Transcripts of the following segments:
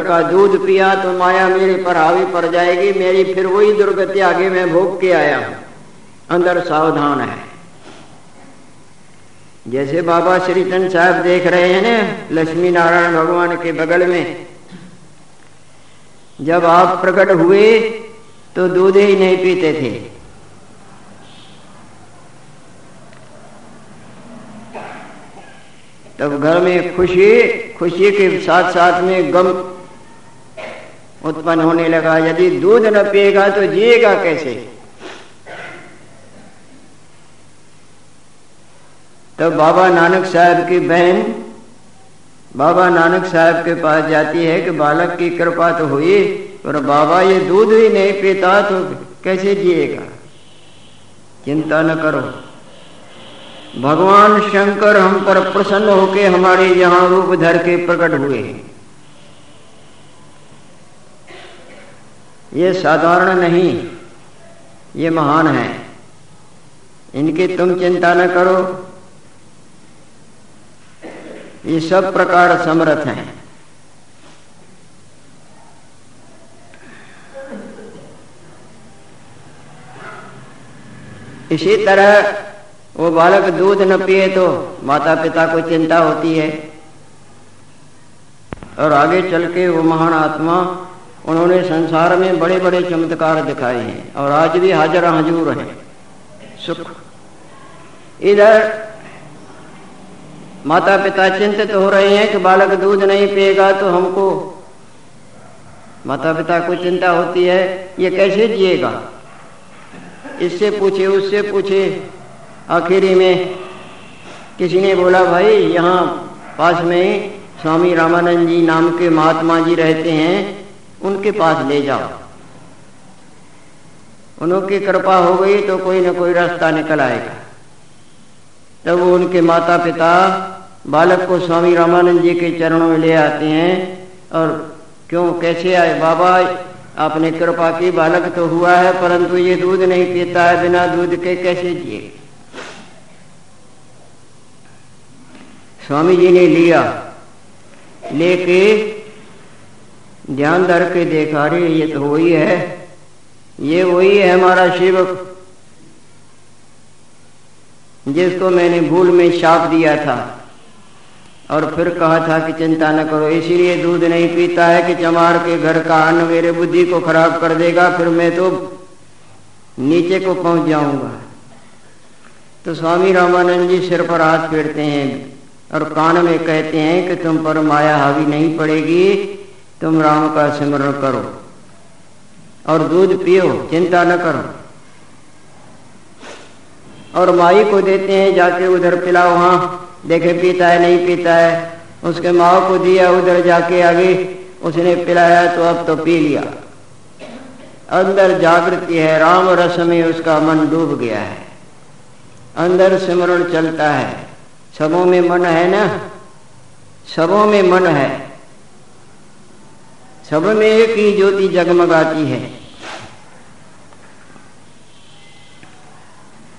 का दूध पिया तो माया मेरे पर हावी पड़ जाएगी, मेरी फिर वही दुर्गति आगे मैं भोग के आया हूँ। अंदर सावधान है। जैसे बाबा श्री चंद साहब देख रहे हैं ना लक्ष्मी नारायण भगवान के बगल में, जब आप प्रकट हुए तो दूध ही नहीं पीते थे। तब घर में खुशी खुशी के साथ साथ में गम उत्पन्न होने लगा। यदि दूध न पिएगा तो जिएगा कैसे? तब बाबा नानक साहब की बहन, बाबा नानक साहब के पास जाती है कि बालक की कृपा तो हुई, पर बाबा ये दूध ही नहीं पीता तो कैसे जिएगा? चिंता न करो। भगवान शंकर हम पर प्रसन्न होके हमारे यहाँ रूप धर के प्रकट हुए ये साधारण नहीं ये महान है। इनकी तुम चिंता न करो। ये सब प्रकार समर्थ हैं। इसी तरह वो बालक दूध न पिए तो माता पिता को चिंता होती है। और आगे चल के वो महान आत्मा उन्होंने संसार में बड़े बड़े चमत्कार दिखाए हैं और आज भी हाजिर हजूर हैं। सुख। इधर माता पिता चिंतित हो रहे हैं कि बालक दूध नहीं पिएगा तो हमको माता पिता को चिंता होती है, ये कैसे जिएगा? इससे पूछे, उससे पूछे। आखिरी में किसी ने बोला, भाई, यहाँ पास में स्वामी रामानंद जी नाम के महात्मा जी रहते हैं। उनके पास ले जाओ। उनकी कृपा हो गई तो कोई ना कोई रास्ता निकल आएगा। तब वो उनके माता पिता बालक को स्वामी रामानंद जी के चरणों में ले आते हैं और क्यों, कैसे आए? बाबा, आपने कृपा की, बालक तो हुआ है, परंतु ये दूध नहीं पीता है, बिना दूध के कैसे जिए? स्वामी जी ने लिया। लेके ध्यान धर के देखा रे ये तो वही है। ये वही है हमारा शिवक, जिसको मैंने भूल में शाप दिया था और फिर कहा था कि चिंता न करो, इसीलिए दूध नहीं पीता है कि चमार के घर का अन्न मेरे बुद्धि को खराब कर देगा, फिर मैं तो नीचे को पहुँच जाऊँगा। तो स्वामी रामानंद जी सिर पर हाथ फेरते हैं और कान में कहते हैं कि तुम पर माया हावी नहीं पड़ेगी तुम राम का स्मरण करो और दूध पियो, चिंता न करो। और माई को देते हैं, जाके उधर पिलाओ वहाँ देखे पीता है, नहीं पीता है। उसके माओ को दिया, उधर जाके आगे, उसने पिलाया तो अब तो पी लिया। अंदर जागृति है, राम रस में उसका मन डूब गया है। अंदर सिमरण चलता है। सबों में मन है ना? सबों में मन है। सब में एक ही ज्योति जगमगाती है।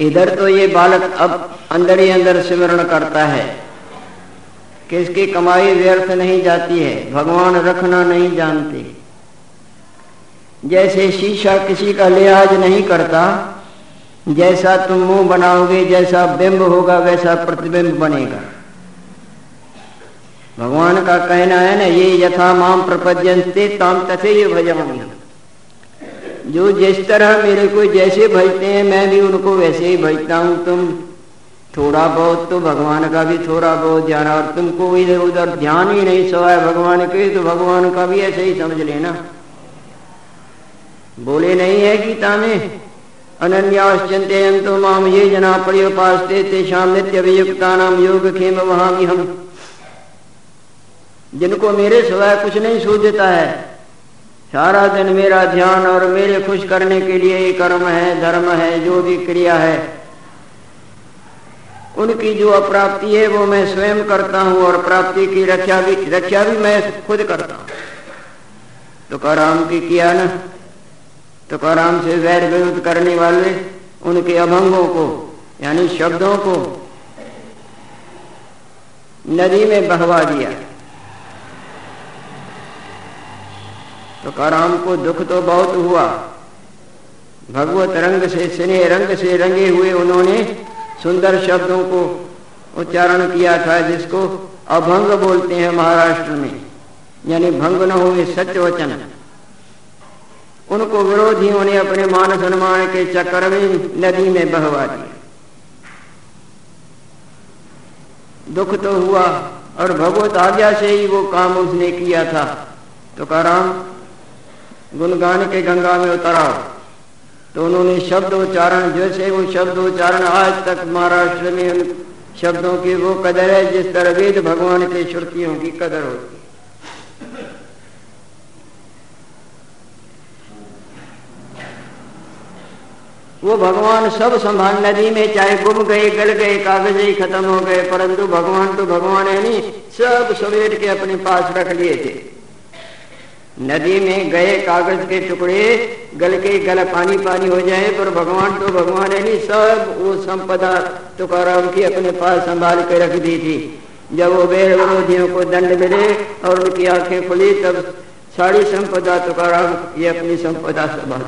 इधर तो ये बालक अब अंदर ही अंदर सिमरण करता है। कि इसकी कमाई व्यर्थ नहीं जाती है, भगवान रखना नहीं जानते। जैसे शीशा किसी का लिहाज नहीं करता, जैसा तुम मुँह बनाओगे, जैसा बिंब होगा, वैसा प्रतिबिंब बनेगा। भगवान का कहना है ना, ये यथा माम प्रपद्यंते ताम तथे ये भजवानी जो जिस तरह मेरे को जैसे भजते हैं, मैं भी उनको वैसे ही भजता हूँ। तुम थोड़ा बहुत तो भगवान का भी थोड़ा बहुत ध्यान और तुमको इधर उधर ध्यान ही नहीं सवाए भगवान के तो भगवान का भी ऐसे ही समझ लेना। बोले, नहीं है गीता में। अनन्याश्चंते माम ये जना पर्योपास्ते तेषाम नित्य वियुक्ता नाम योग खेम वहाँ हम। जिनको मेरे सिवाय कुछ नहीं सूझता है। सारा दिन मेरा ध्यान और मेरे खुश करने के लिए ही कर्म है, धर्म है, जो भी क्रिया है। उनकी जो अप्राप्ति है, वो मैं स्वयं करता हूँ और प्राप्ति की रक्षा भी रक्षा भी मैं खुद करता हूँ। तो कराम की किया ना? तो कराम से वैर विरुद्ध करने वाले उनके अभंगों को, यानी शब्दों को नदी में बहवा दिया। तो काराम को दुख तो बहुत हुआ। भगवत रंग से, स्नेह रंग से रंगे हुए उन्होंने सुंदर शब्दों को उच्चारण किया था, जिसको अभंग बोलते हैं महाराष्ट्र में। यानी भंग न हुए सत्य वचन। उनको विरोधियों ने अपने मान सम्मान के चक्कर में नदी में बहवा दिया। दुख तो हुआ, और भगवत आज्ञा से ही वो काम उसने किया था। तो कराम गुणगान के गंगा में उतरा। तो उन्होंने शब्द उच्चारण, जैसे वो शब्द उच्चारण आज तक महाराष्ट्र में उन शब्दों की वो कदर है, जिस तरह वेद भगवान के श्रुतियों की कदर होती वो भगवान सब संभाल नदी में, चाहे गुम गए, गल गए, कागज़ ही खत्म हो गए, परंतु भगवान तो भगवान है नहीं, सब सवेर के अपने पास रख लिए थे। नदी में गए कागज़ के टुकड़े, गल के गल पानी पानी हो जाए, पर भगवान तो भगवान है नहीं, सब वो संपदा तुकाराम की अपने पास संभाल के रख दी थी। जब वो बेर विरोधियों को दंड मिले और उनकी आँखें खुली, तब सारी संपदा तुकाराम ये अपनी संपदा संभाल।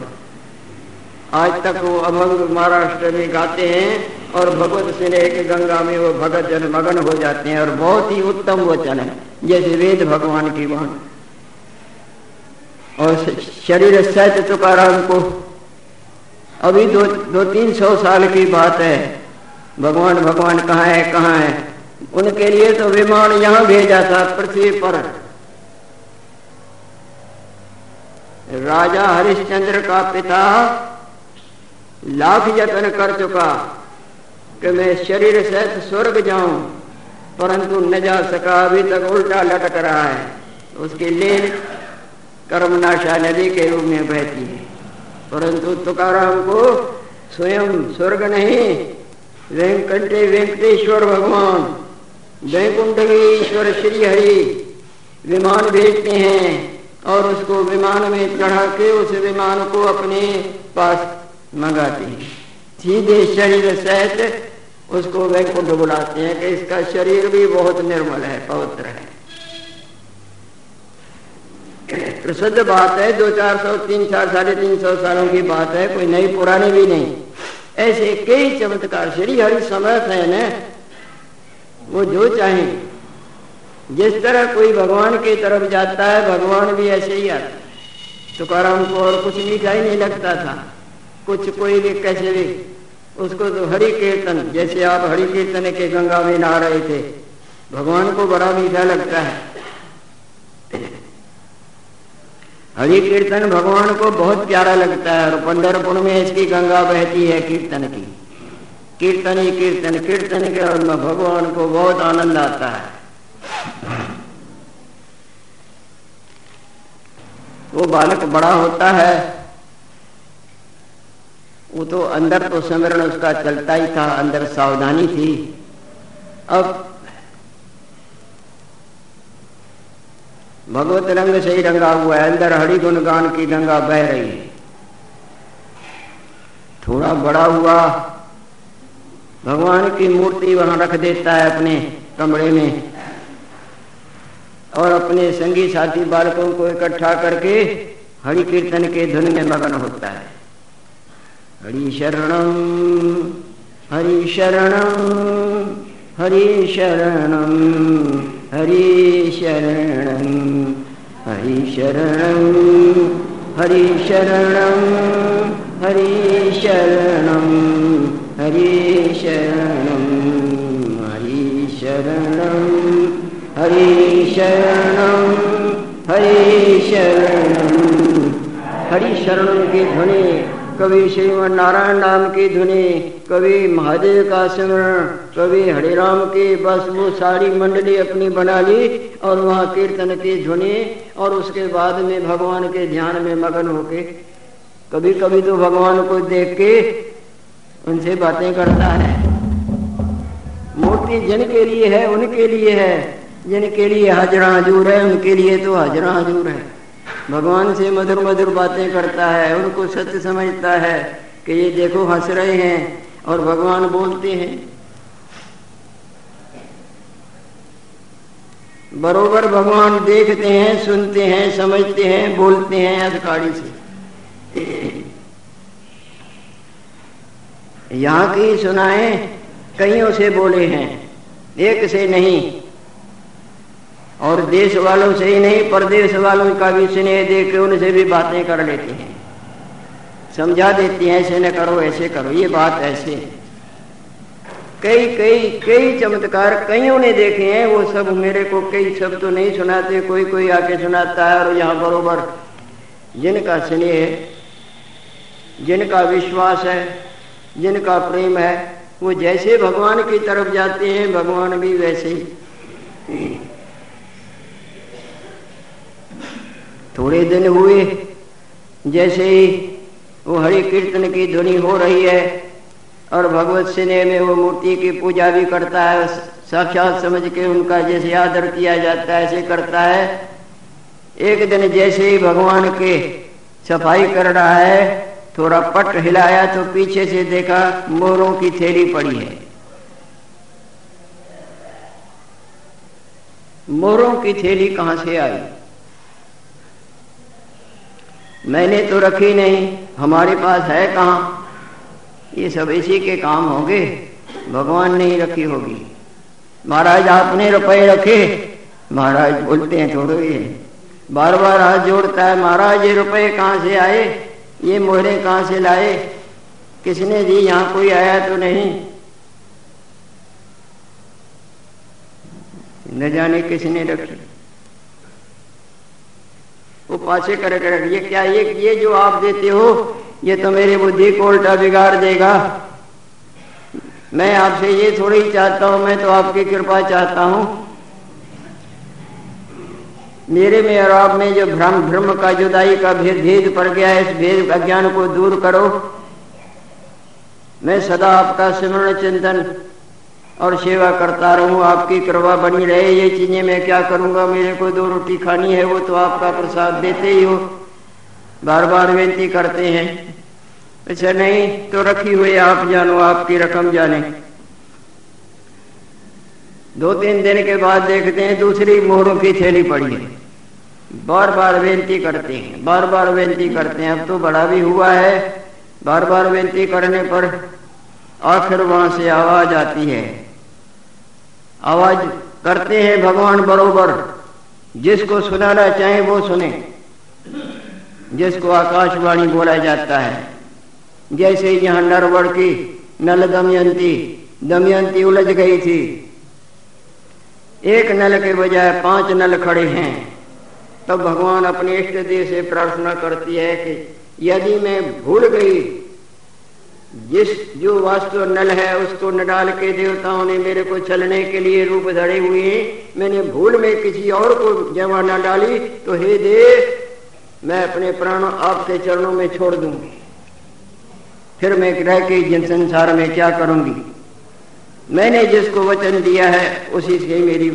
आज तक वो अभंग महाराष्ट्र में गाते हैं और भगवत स्नेह के गंगा में वो भगत जन मगन हो जाते हैं और बहुत ही उत्तम वचन है, जैसे वेद भगवान की वाण। और शरीर सहित तुकाराम को। अभी दो दो तीन सौ साल की बात है। भगवान भगवान कहाँ है कहाँ है? उनके लिए तो विमान यहाँ भेजा था, पृथ्वी पर। राजा हरिश्चंद्र का पिता लाख यत्न कर चुका कि मैं शरीर सहित स्वर्ग जाऊँ, परंतु न जा सका, अभी तक उल्टा लटक रहा है। उसकी लील कर्मनाशा नदी के रूप में बहती है। परंतु तुकाराम को स्वयं स्वर्ग नहीं, वेंकटे वेंकटेश्वर भगवान वैकुंठ ईश्वर श्री हरि विमान भेजते हैं और उसको विमान में चढ़ा के उस विमान को अपने पास मंगाते हैं। सीधे शरीर सहित उसको वैकुंठ बुलाते हैं कि इसका शरीर भी बहुत निर्मल है, पवित्र है। प्रसिद्ध बात है, दो चार सौ, तीन चार, साढ़े तीन सौ सालों की बात है, कोई नई पुरानी भी नहीं। ऐसे कई चमत्कार श्री हरि समर्थ है न, वो जो चाहे। जिस तरह कोई भगवान की तरफ़ जाता है, भगवान भी ऐसे ही आता तुकाराम को और कुछ मीठा ही नहीं लगता था। कुछ कोई भी, कैसे भी, उसको तो हरि कीर्तन, जैसे आप हरि कीर्तन के गंगा में नहा रहे थे, भगवान को बड़ा मीठा लगता है। हरि कीर्तन भगवान को बहुत प्यारा लगता है और पंडरपुर में इसकी गंगा बहती है कीर्तन की। कीर्तन ही कीर्तन कीर्तन के और भगवान को बहुत आनंद आता है। वो बालक बड़ा होता है, वो तो अंदर तो समरण उसका चलता ही था, अंदर सावधानी थी। अब भगवत रंग से ही रंगा हुआ है, अंदर हरि गुणगान की गंगा बह रही है। थोड़ा बड़ा हुआ, भगवान की मूर्ति वहाँ रख देता है अपने कमरे में और अपने संगी साथी बालकों को इकट्ठा करके हरि कीर्तन के धुन में मगन होता है। हरि शरणम हरि शरणम हरि शरणम हरि शरणं हरि शरणं हरि शरणं हरि शरणं हरि शरणं हरि शरणं हरि शरणं हरि शरणं। हरि शरणं की ध्वनि। कभी श्रीमन नारायण नाम की धुनी कभी महादेव का स्मरण कभी हरिराम की बस वो सारी मंडली अपनी बना ली और वहाँ कीर्तन की ध्वनि और उसके बाद में भगवान के ध्यान में मगन होके कभी कभी तो भगवान को देख के उनसे बातें करता है। मूर्ति जिनके लिए है, उनके लिए है। जिनके लिए हाजरा हजूर है, उनके लिए तो हाजरा हजूर है। भगवान से मधुर मधुर बातें करता है, उनको सत्य समझता है कि ये देखो हंस रहे हैं और भगवान बोलते हैं। बरोबर भगवान देखते हैं, सुनते हैं, समझते हैं, बोलते हैं अधिकारी से। यहाँ की सुनाए कईयों से बोले हैं, एक से नहीं और देश वालों से ही नहीं परदेश वालों का भी स्नेह दे के उनसे भी बातें कर लेते हैं। समझा देती हैं, ऐसे न करो, ऐसे करो, ये बात ऐसे कई कई कई चमत्कार कईयों ने देखे हैं, वो सब मेरे को कई सब तो नहीं सुनाते, कोई कोई आके सुनाता है और यहाँ बरोबर जिनका स्नेह जिनका विश्वास है, जिनका प्रेम है, वो जैसे भगवान की तरफ़ जाते हैं, भगवान भी वैसे ही। थोड़े दिन हुए, जैसे ही वो हरि कीर्तन की ध्वनि हो रही है और भगवत सिने में वो मूर्ति की पूजा भी करता है, साक्षात समझ के उनका जैसे आदर किया जाता है, ऐसे करता है। एक दिन जैसे ही भगवान के सफ़ाई कर रहा है, थोड़ा पट हिलाया तो पीछे से देखा मोरों की थैली पड़ी है। मोरों की थैली कहाँ से आई? मैंने तो रखी नहीं, हमारे पास है कहा? ये सब इसी के काम होंगे, भगवान ने ही रखी होगी। महाराज, आपने रुपए रखे। महाराज बोलते हैं थोड़ो ये। बार बार हाथ जोड़ता है, महाराज, ये रुपए कहाँ से आए? ये मोहरे कहाँ से लाए? किसने दी? यहाँ कोई आया तो नहीं। न जाने किसने रखी। वो पासे कर कर, ये क्या, ये ये जो आप देते हो, ये तो मेरी बुद्धि को उल्टा बिगाड़ देगा। मैं आपसे ये थोड़ी ही चाहता हूँ, मैं तो आपकी कृपा चाहता हूँ। मेरे में और आप में जो भ्रम भ्रम का, जुदाई का भेद भेद पड़ गया है, इस भेद अज्ञान को दूर करो। मैं सदा आपका स्मरण चिंतन और सेवा करता रहूँ, आपकी कृपा बनी रहे। ये चीज़ें मैं क्या करूँगा? मेरे को दो रोटी खानी है, वो तो आपका प्रसाद देते ही हो। बार बार बेनती करते हैं। अच्छा नहीं तो रखी हुई आप जानो, आपकी रकम जाने। दो तीन दिन के बाद देखते हैं, दूसरी मोहरों की थैली पड़ी है। बार बार बेनती करते हैं बार बार बेनती करते हैं। अब तो बड़ा भी हुआ है बार बार बेनती करने पर आखिर वहाँ से आवाज़ आती है। आवाज़ करते हैं भगवान बरोबर। जिसको सुनाना चाहे वो सुने। जिसको आकाशवाणी बोला जाता है। जैसे यहाँ नरवर की नल दमयंती दमयंती उलझ गई थी। एक नल के बजाय पाँच नल खड़े हैं। तब तो भगवान अपने इष्ट देव से प्रार्थना करती है कि यदि मैं भूल गई जिस जो वास्तु नल है, उसको न डाल के देवताओं ने मेरे को चलने के लिए रूप धरे हुए मैंने भूल में किसी और को जमा न डाली तो हे देव, मैं अपने प्राणों आपके चरणों में छोड़ दूँगी। फिर मैं रह के जिन संसार में क्या करूँगी? मैंने जिसको वचन दिया है, उसी से मेरी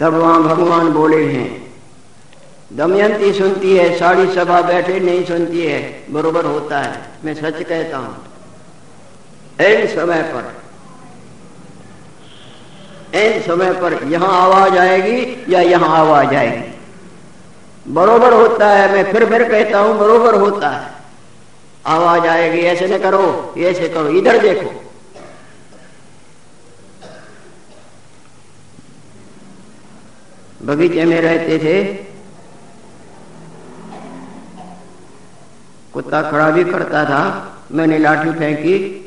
तब वहाँ भगवान बोले हैं दमयंती सुनती है, साड़ी सभा बैठे नहीं सुनती है, बरोबर होता है। मैं सच कहता हूँ एन समय पर एन समय पर यहाँ आवाज़ आएगी या यहाँ आवाज़ आएगी। बरोबर होता है, मैं फिर फिर कहता हूँ, बरोबर होता है। आवाज़ आएगी, ऐसे न करो, ऐसे करो, इधर देखो। बगीचे में रहते थे कुत्ता खड़ा भी करता था। मैंने लाठी फेंकी